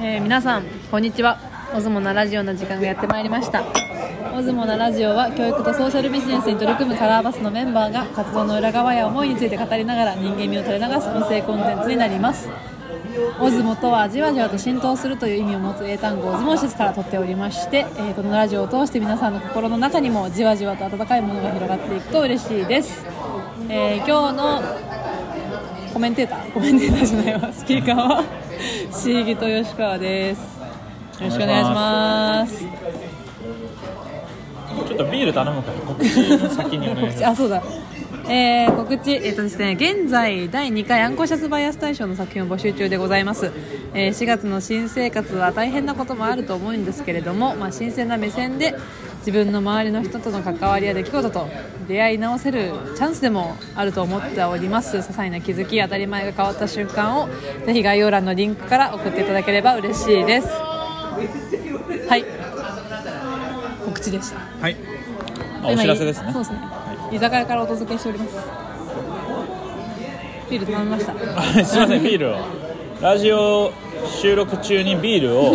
えー皆さんこんにちは。オズモナラジオの時間がやってまいりました。オズモナラジオは教育とソーシャルビジネスに取り組むカラーバスのメンバーが活動の裏側や思いについて語りながら人間味を取り流す音声コンテンツになります。オズモとはじわじわと浸透するという意味を持つ英単語オズモシスから取っておりまして、えーこのラジオを通して皆さんの心の中にもじわじわと温かいものが広がっていくと嬉しいです、えー今日のコメンテーターコメンテーターじゃないわ。スピーカーは？シーギと吉川です。よろしくお願いします。ちょっとビール頼むから告知の先にお願い告しま知 あそうだ。えー告知、えっとですね、現在第2回アンコシャスバイアス大賞の作品を募集中でございます、えー4月の新生活は大変なこともあると思うんですけれども、まあ、新鮮な目線で自分の周りの人との関わりや出来事と出会い直せるチャンスでもあると思っております。些細な気づき当たり前が変わった瞬間をぜひ概要欄のリンクから送っていただければ嬉しいです。はい。告知でした。すはい、まあ、お知らせですね。そうですね、居酒屋からお届けしております。ビール頼みました。は いすいませんビールを。ラジオ収録中にビールを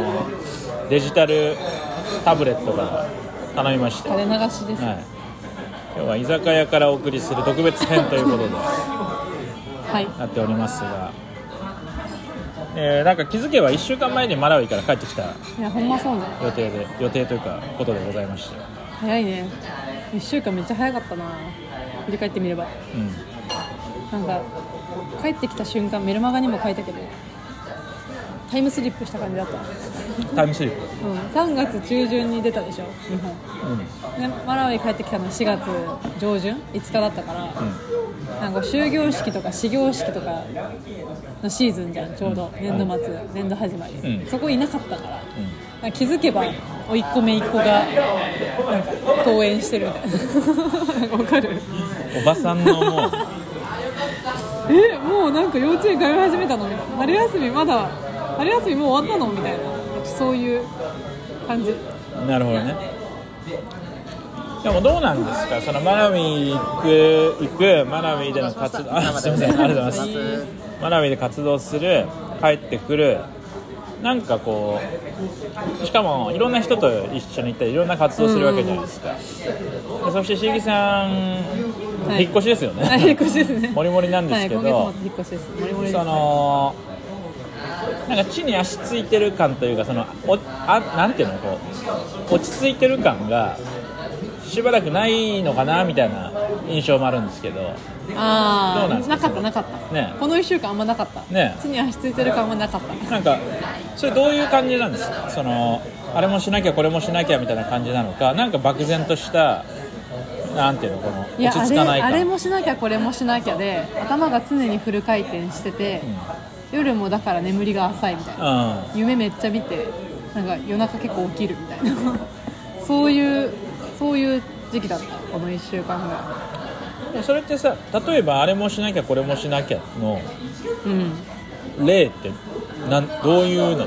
デジタルタブレットから頼みました、は垂れ流しです、い、今日は居酒屋からお送りする特別編ということで。はい。なっておりますが、えーなんか気づけば1週間前にマラウイから帰ってきたいやほんまそうね。予定で予定というかことでございまして、早いね。1週間めっちゃ早かったな。振り返ってみれば。うん、なんか帰ってきた瞬間メルマガにも書いたけどタイムスリップした感じだった、タイムスリップ、うん、3月中旬に出たでしょ。日本うん。でマラウイ帰ってきたの4月上旬？5日だったから、なんか終業式とか始業式とかのシーズンじゃんちょうど。年度末、年度始まり、うん。そこいなかったから。気づけば甥っ子姪っ子がなんか登園してるみたいな。なんかわかる？おばさんのもう。えもうなんか幼稚園通い始めたの？春休みまだ春休みもう終わったの？みたいなそういう感じ。なるほどね。でもどうなんですか？そのマラウィ行く行くマラウィでの活動。あすいません。ありがとうございます。マラウィで活動する帰ってくる。なんかこうしかもいろんな人と一緒に行ったりいろんな活動するわけじゃないですか、でそして椎木さん、はい。引っ越しですよね、あ引っ越しですね。もりもりなんですけど。はい、今月末引っ越しです。もりもりです。そのなんか地に足ついてる感というかそのおあなんていうのこう落ち着いてる感がしばらくないのかなみたいな印象もあるんですけど。ああなか？ったなかった、ねこの1週間あんまなかった。ね地に足ついてる感はなかった。なんかそれどういう感じなんですか？そのあれもしなきゃこれもしなきゃみたいな感じなのか？なんか漠然としたなんていうのこの落ち着かない感。あれあれもしなきゃこれもしなきゃで頭が常にフル回転してて、夜もだから眠りが浅いみたいな。うん。夢めっちゃ見てなんか夜中結構起きるみたいな。そういうそういう時期だった。この1週間ぐらでもそれってさ例えばあれもしなきゃこれもしなきゃのいうん。例ってなんどういうの？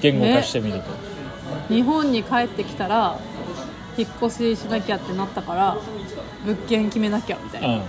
言語化してみると、日本に帰ってきたら引っ越ししなきゃってなったから物件決めなきゃみたいな、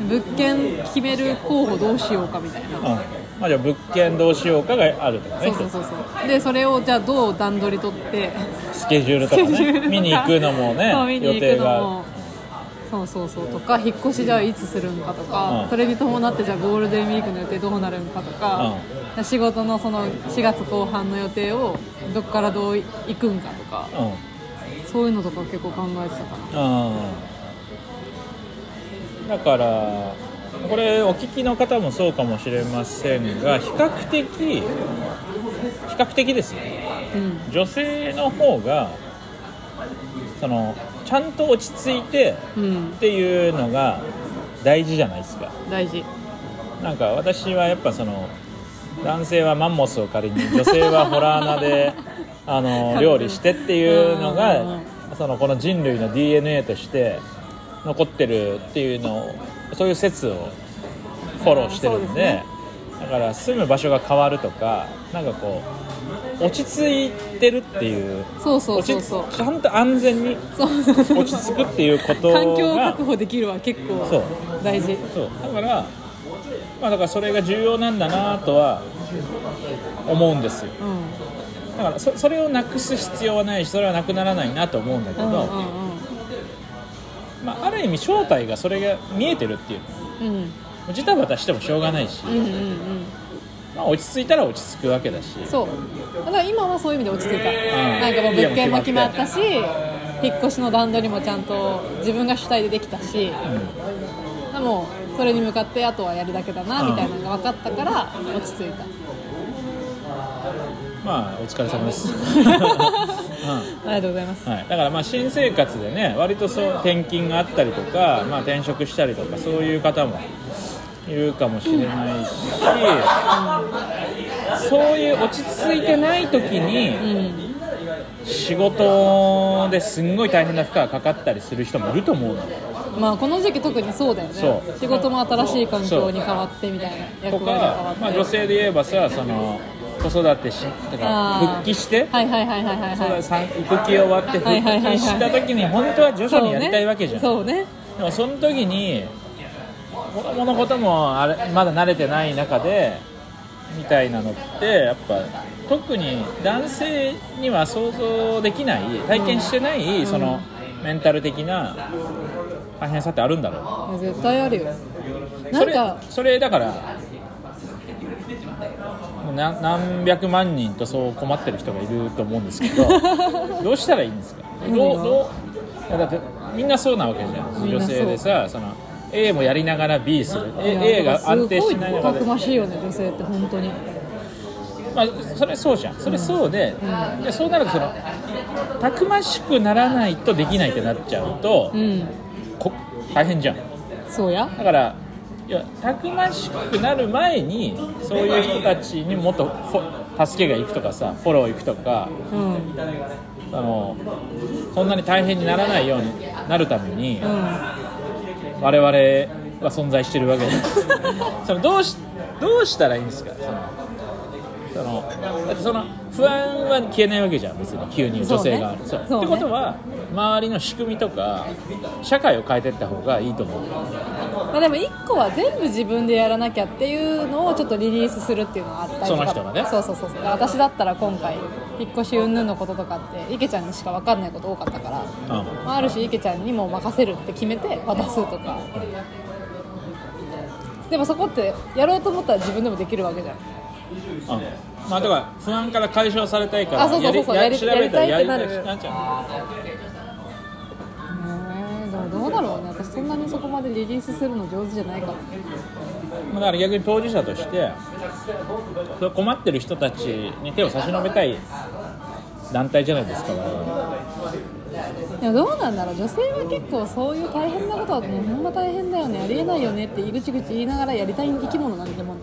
物件決める候補どうしようかみたいな、うん。うんまあ、じゃあ物件どうしようかがあるとかねそうそうそうそう。でそれをじゃあどう段取り取ってスケジュールとかね。見に行くのもね そう見に行予定が。くのもそうそうそうとか引っ越しじゃあいつするんかとか、うん。それに伴ってじゃあゴールデンウィークの予定どうなるんかとか、仕事のその4月後半の予定をどっからどう行くんかとかうん。そういうのとか結構考えてたかな。うんだからこれお聞きの方もそうかもしれませんが比較的比較的ですようん。女性の方がそのちゃんと落ち着いてうん。っていうのが大事じゃないですか。大事。なんか私はやっぱその男性はマンモスを借りに女性はホラー穴であの 料理してっていうのうんうんがうん。そのこの人類の DNA として残ってるっていうのをそういう説をフォローしてるんでね。だから住む場所が変わるとかなんかこう落ち着いてるっていうそうそうそうそう。ちゃんと安全に落ち着くっていうことが環境を確保できるは結構大事。そう。だからまあだからそれが重要なんだなとは思うんですよ。うん。だからそそれをなくす必要はないしそれはなくならないなと思うんだけど、うんうんまあ、ある意味正体がそれが見えてるっていう。うん。うんジタバタしてもしょうがないし、うんうんうんまあ、落ち着いたら落ち着くわけだし。そう。だから今はそういう意味で落ち着いた、ん。なんかもう物件も決まったし引っ越しの段取りもちゃんと自分が主体でできたし。でもそれに向かってあとはやるだけだなみたいなのが分かったから落ち着いた、まあお疲れ様です、う んありがとうございます。はい、だからまあ新生活でね割とそう転勤があったりとか、まあ、転職したりとかそういう方もいるかもしれないし、そういう落ち着いてない時にうん仕事ですんごい大変な負荷がかかったりする人もいると思うの。まあこの時期特にそうだよね。仕事も新しい環境に変わってみたいなと役割が変わかっ、て、まあ、女性で言えばさその子育てしとかあー。復帰してはいはいはいはいはいそうはいだ産育休終わって復帰した時に本当は徐々にやりたいわけじゃん、そうね。でもその時に子供のこともあれまだ慣れてない中でみたいなのってやっぱ特に男性には想像できない体験してない、ん。そのメンタル的な大変さってあるんだろそう絶対あるよ。なんかそれだから何何百万人とそう困ってる人がいると思うんですけど どうしたらいいんですか？どうどうだってみんなそうなわけじゃん。女性でさその A もやりながら B する。A, A が安定しない中ですごいたくましいよね女性って本当に。まあ、それそうじゃん。それそうで,、でそうなるとそのたくましくならないとできないってなっちゃうと、うん。こ大変じゃん。そうや。だからいやたくましくなる前にそういう人たちにもっと助けが行くとかさフォロー行くとかうん。あのそんなに大変にならないようになるために、うん。我々は存在してるわけで そのどうしどうしたらいいんですか？そのそのだってその不安は消えないわけじゃん別に急に女性があるそうね。そう。ねってことは周りの仕組みとか社会を変えていった方がいいと思う。まあ、でも一個は全部自分でやらなきゃっていうのをちょっとリリースするっていうのがあったりとか。その人がね。そうそうそうそう。私だったら今回引っ越し云々のこととかって池ちゃんにしか分かんないこと多かったから、うん。まあ、ある種池ちゃんにも任せるって決めて渡すとか。でもそこってやろうと思ったら自分でもできるわけじゃんうんまあだから不安から解消されたいからあそうそうそうそうやり調べたらやりたいってなっちゃねえでもどうだろうね。私そんなにそこまでリリースするの上手じゃないからうまあだから逆に当事者として困ってる人たちに手を差し伸べたい団体じゃないですか我々。でもどうなんだろう。女性は結構そういう大変なことはもうほんま大変だよね。ありえないよねってぐちぐち言いながらやりたい生き物なんでも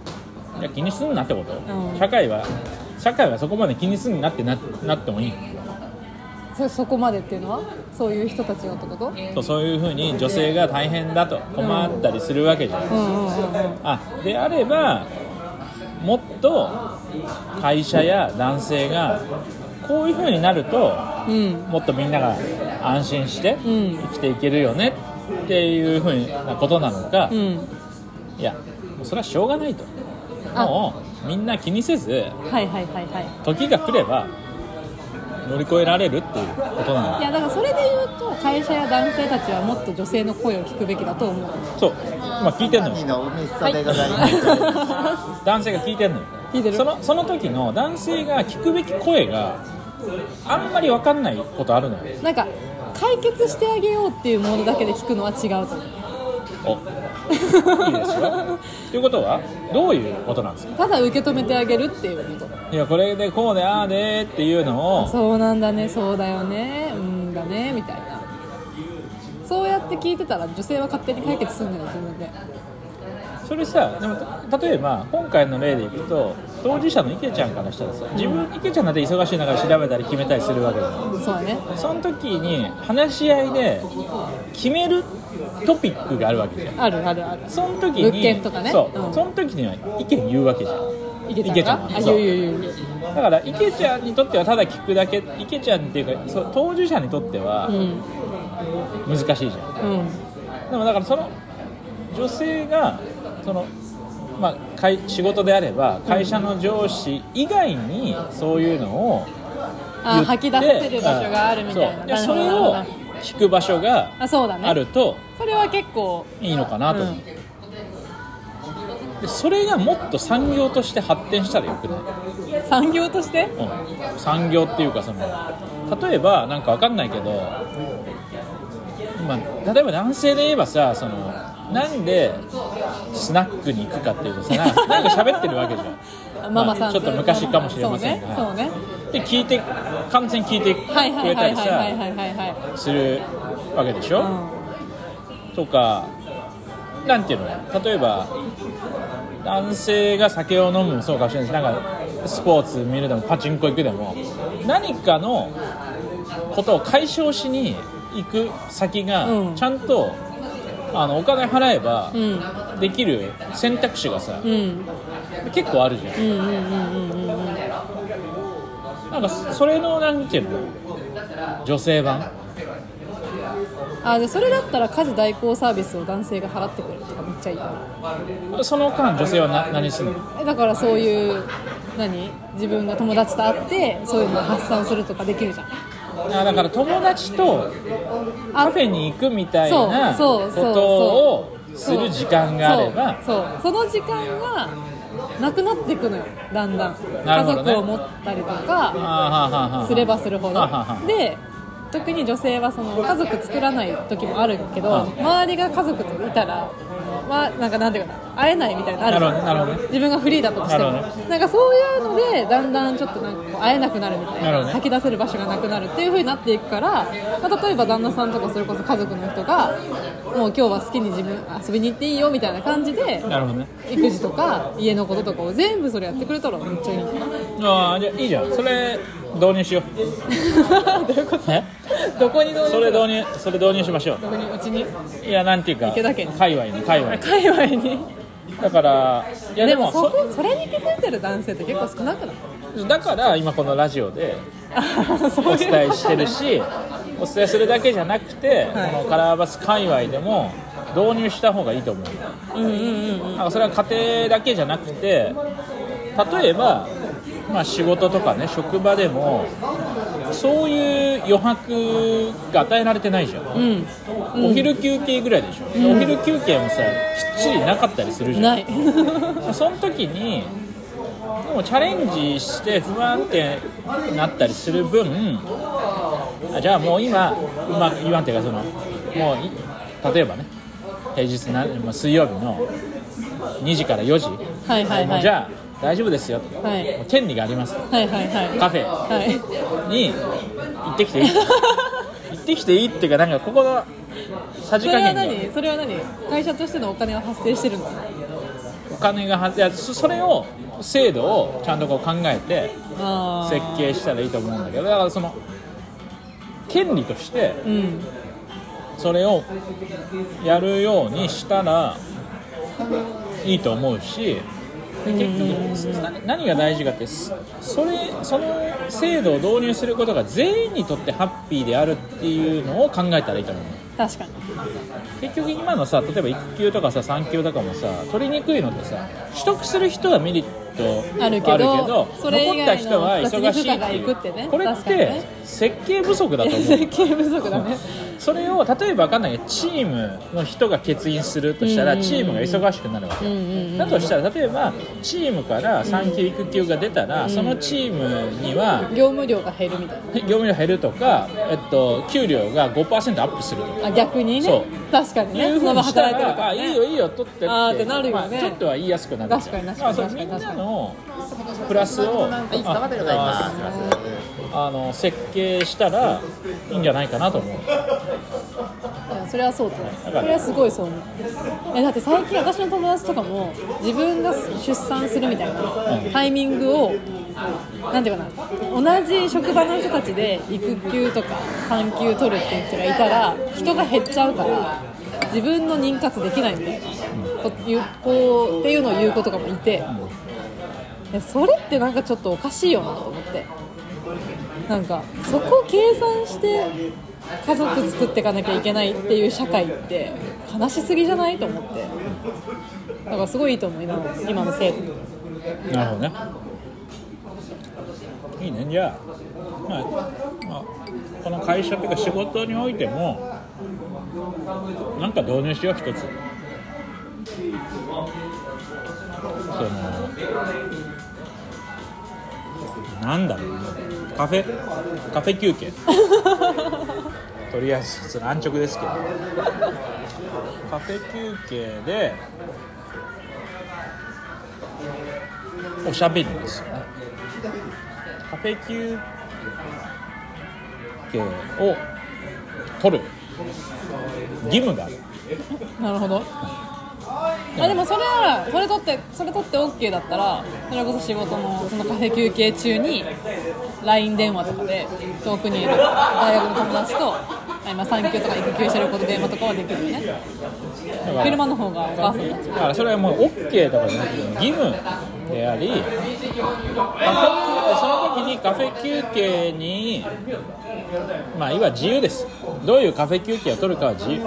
いや気にすんなってこと、うん。社会は社会はそこまで気にすんなってななってもいい。そそこまでっていうのは？そういう人たちがってこと？そうそういうふうに女性が大変だと困ったりするわけじゃん、うんうんうんうん。あであればもっと会社や男性がこういうふうになるとうん。もっとみんなが安心してうん。生きていけるよねっていうふうなことなのか、いうん。やもうそれはしょうがないと。あもうみんな気にせずはいはいはいはい。時が来れば乗り越えられるっていうことなの。いやだからそれで言うと会社や男性たちはもっと女性の声を聞くべきだと思う。そう。今聞いてんのよ。い。ます。男性が聞いてんのよ。聞いてる。そのその時の男性が聞くべき声があんまり分かんないことあるのよ。なんか解決してあげようっていうものだけで聞くのは違うと思う。おいいですよ ということはどういうことなんですか？ただ受け止めてあげるっていうこと。いやこれでこうでああでっていうのをそうなんだね。そうだよね。うんだね。みたいな。そうやって聞いてたら女性は勝手に解決するんだよ自分で。それさでもた例えば今回の例でいくと当事者の池ちゃんからしたらさ自分池ちゃんだって忙しい中で調べたり決めたりするわけだよ。そうだね。その時に話し合いで決めるトピックがあるわけじゃん。あるあるある。その時に物件とかね。そう、うん。その時には意見言うわけじゃん。池ちゃんだから池ちゃんにとってはただ聞くだけ池ちゃんっていうかそう当事者にとってはうん。難しいじゃん、うん。でもだからその女性がそのまあ、会仕事であれば会社の上司以外にそういうのを言ってあ吐き出せる場所があるみたいな。それを聞く場所があそうだね。あるとそれは結構いいのかなと思う、でそれがもっと産業として発展したらよくない？産業として？うん。産業っていうかその例えばなんかわかんないけど、まあ、例えば男性で言えばさそのなんでスナックに行くかっていうとさ なんか喋ってるわけじゃん。ママさんちょっと昔かもしれません。がそうね。で聞いて完全に聞いてくれたりさするわけでしょ、とか。なんていうの？例えば男性が酒を飲むもそうかもしれないしなんかスポーツ見るでもパチンコ行くでも何かのことを解消しに行く先がうん。ちゃんと、あのお金払えばうん。できる選択肢がさ、うん。うん結構あるじゃんうんうんうんうんうんうん。なんかそれのなんていうの？女性版？あでそれだったら家事代行サービスを男性が払ってくれるとかめっちゃいいよその間女性はな何するの？えだからそういう何？自分が友達と会ってそういうのを発散するとかできるじゃん。あだから友達とカフェに行くみたいなこそうそうそう。とをする時間があれば。そうその時間がなくなっていくのよだんだん、ね。族を持ったりとかすればするほど。で特に女性はその家族作らない時もあるけどうん。周りが家族といたらまあなんかなんていうかな会えないみたいなのある。じゃんなるほど。ね自分がフリーだったとしても。なんかそういうのでだんだんちょっとなんかこう会えなくなるみたいななね。吐き出せる場所がなくなるっていう風になっていくから、まあ、例えば旦那さんとかそれこそ家族の人がもう今日は好きに自分遊びに行っていいよみたいな感じでなるほどね。育児とか家のこととかを全部それやってくれたらめっちゃいいああじゃあいいじゃん。それ導入しよ どういうこと？うえ？どこに導入それ導入それ導入しましょどこに？うちに？ういやなんていうか池田家に。界隈に界隈に。界隈に？だからいやでもでもそこそれに気づいてる男性って結構少なくない？そだから今このラジオでそういうお伝えしてるしお伝えするだけじゃなくて、はい。このカラーバス界隈でも導入した方がいいと思ううんうんうんうん。なんかそれは家庭だけじゃなくて例えば、まあ、仕事とかね職場でもそういう余白が与えられてないじゃん、うん。お昼休憩ぐらいでしょ、うん。お昼休憩もさきっちりなかったりするじゃん。ない。その時にでもチャレンジして不安定になったりする分あじゃあもう今うまく言わんっていうかそのもうい例えばね平日なまあ水曜日の2時から4時、はいはいはい。じゃあ大丈夫ですよ。と、はい。権利があります。とはいはいはい。カフェ。はい。に行ってきていい。行ってきていい。っていうかなんかここのさじそれは加減が何？それは何？会社としてのお金は発生してるの？お金がはいやそそれを制度をちゃんとこう考えてあ設計したらいいと思うんだけどだからその権利としてうん。それをやるようにしたらいいと思うし結局な何が大事かってそそれその制度を導入することが全員にとってハッピーであるっていうのを考えたらいいと思う。確かに。結局今のさ例えば育休とかさ産休とかもさ取りにくいのってさ取得する人はメリットあるけどそれ以残った人は忙しいっていう。ね。これってね。設計不足だと思う。設計不足だねそれを例えば分かんないけどチームの人が欠員するとしたらチームが忙しくなるわけ。うんうんうんだとしたら例えばチームから産休育休が出たらそのチームには業務量が減るみたい業務量減るとか、えっと、給料が5%アップするとか。なあ逆にそう。ね確かにね。いうふうにしたららあいいよいいよ取ってって。あーってなるよね。まあちょっとは言いやすくなる確かに確かにまあそう確かにみんなのプラスをはい、頑張ってくださいます。あの設計したらいいんじゃないかなと思う。それはそうだだからそれはすごいそう思う。えだって最近私の友達とかも自分が出産するみたいなタイミングをなんていうかな同じ職場の人たちで育休とか産休取るっていう人がいたら人が減っちゃうから自分の妊活できないみたいなうこうっていうのを言う子とかもいて。えそれってなんかちょっとおかしいよなと思ってなんかそこを計算して家族作っていかなきゃいけないっていう社会って悲しすぎじゃないと思って。だからすごいいいと思う今の今の制度。なるほどね。いいね。じゃあ、まあまあ、この会社というか仕事においてもなんか導入しよう一つ。そのなんだろうね。カフェカフェ休憩。とりあえずその安直ですけど。カフェ休憩でおしゃべりですよね。カフェ休憩を取る義務がある。なるほど。あでもそれならそれ取ってそれ取って OK だったらそれこそ仕事のそのカフェ休憩中に LINE 電話とかで遠くにいる大学の友達とあ今産休とか育休してる子で電話とかはできるよね。昼間の方がお母さんたちだからそれはもう OK とかじゃなくて義務でありカフェその時にカフェ休憩にまあいわ自由です。どういうカフェ休憩を取るかは自由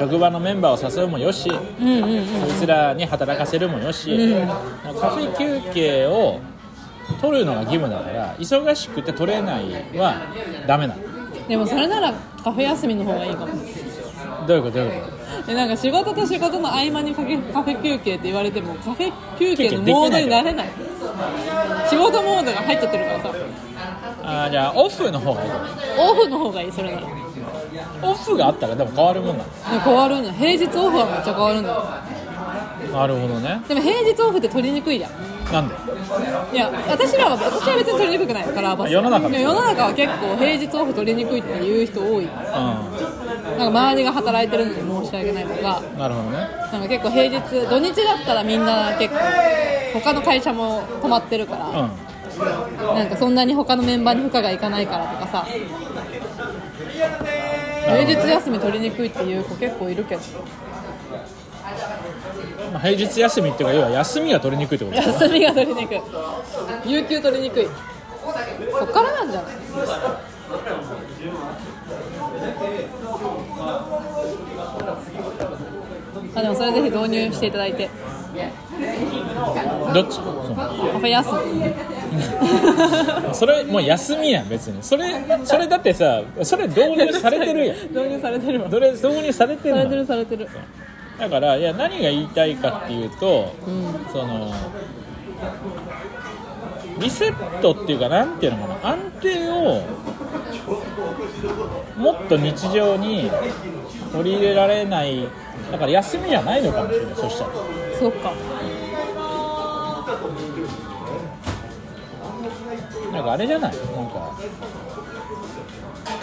職場のメンバーを誘うもよしうんうんうん。そいつらに働かせるもよし、うんカフェ休憩を取るのが義務だから忙しくて取れないはダメなの。でもそれならカフェ休みの方がいいかも。どういうこと？どういうこえなんか仕事と仕事の合間にカフェ休憩って言われてもカフェ休憩のモードになれない。仕事モードが入っちゃってるからさ。とあーじゃあオフの方がいいオフの方がいいそれならオフがあったらでも変わるもんなの変わるんだ平日オフはめっちゃ変わるんだよ。なるほどね。でも平日オフって取りにくいじゃん。なんで？いや私らは私は別に取りにくくないカラーバス世の中いや世の中は結構平日オフ取りにくいっていう人多い。なんうか周りが働いてるのに申し訳ないのがんなるほどね。なんか結構平日土日だったらみんな結構他の会社も泊まってるから、うん。なんかそんなに他のメンバーに負荷がいかないからとかさ平日休み取りにくいっていう子結構いるけど。まあ平日休みっていうか要は休みが取りにくいってことですね休みが取りにくい。有給取りにくい。そっからなんじゃない？あでもそれぜひ導入していただいて。どっち？カフェ休み それもう休みやん別に。それそれだってさそれ導入されてるやん。導入されてるわ。どれ導入されてされてるされてる。だからいや何が言いたいかっていうとうん。そのリセットっていうかなんていうのかな。安定をもっと日常に取り入れられない。だから休みじゃないのかもしれない。そしたら。そっかなんかあれじゃない？なんか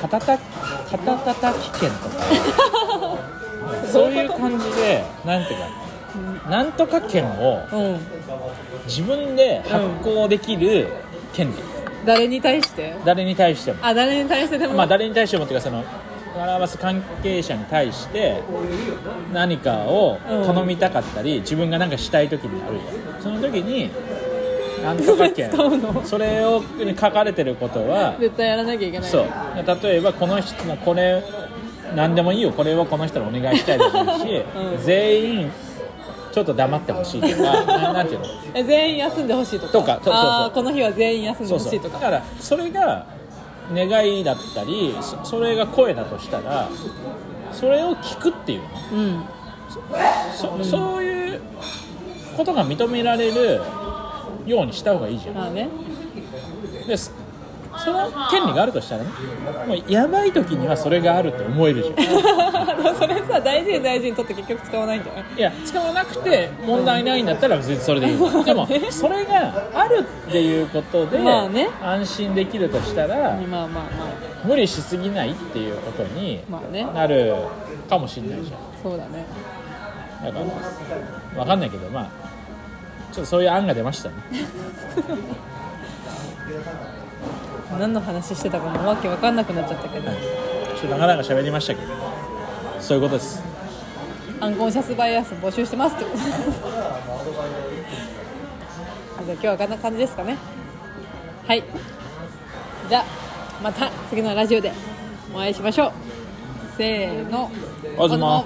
肩た肩たたき券とか。そういう感じでなんていうかなんとか券をうん。自分で発行できる権利、誰に対して？誰に対しても。あ誰に対してでも、まあ誰に対してもっていうかそのカラーバス関係者に対して何かを頼みたかったり、自分が何かしたい時にあるじゃん。その時になんとか券それ使う。のそれをに書かれてることは絶対やらなきゃいけない。そう。例えばこの人のこれ何でもいいよ。これをこの人にお願いしたいでもいいし、うん。全員ちょっと黙ってほしいとかななんていうの？え全員休んでほしいとか。とかそうそうそう。あーこの日は全員休んでほしいとか。だからそれが願いだったりそそれが声だとしたらそれを聞くっていうの？うん。そ,、そういうことが認められるようにした方がいいじゃん。まあね。ですその権利があるとしたらねもうやばい時にはそれがあるって思えるじゃん。それさ大事に大事にとって結局使わないんじゃない？いや使わなくて問題ないんだったら別にそれでいいの。でもそれがあるっていうことでまあね。安心できるとしたらまあまあま無理しすぎないっていうことにあまあね。なるかもしれないじゃそうだね。んだから分かんないけどまあちょっとそういう案が出ましたね。何の話してたかもわけわかんなくなっちゃったけど。ちょっと長々喋りましたけど。そういうことです。アンコンシャスバイアス募集してますって。ことじゃあ今日はこんな感じですかね。はい。じゃあまた次のラジオで。おお会いしましょう。せーの。オズモオズモ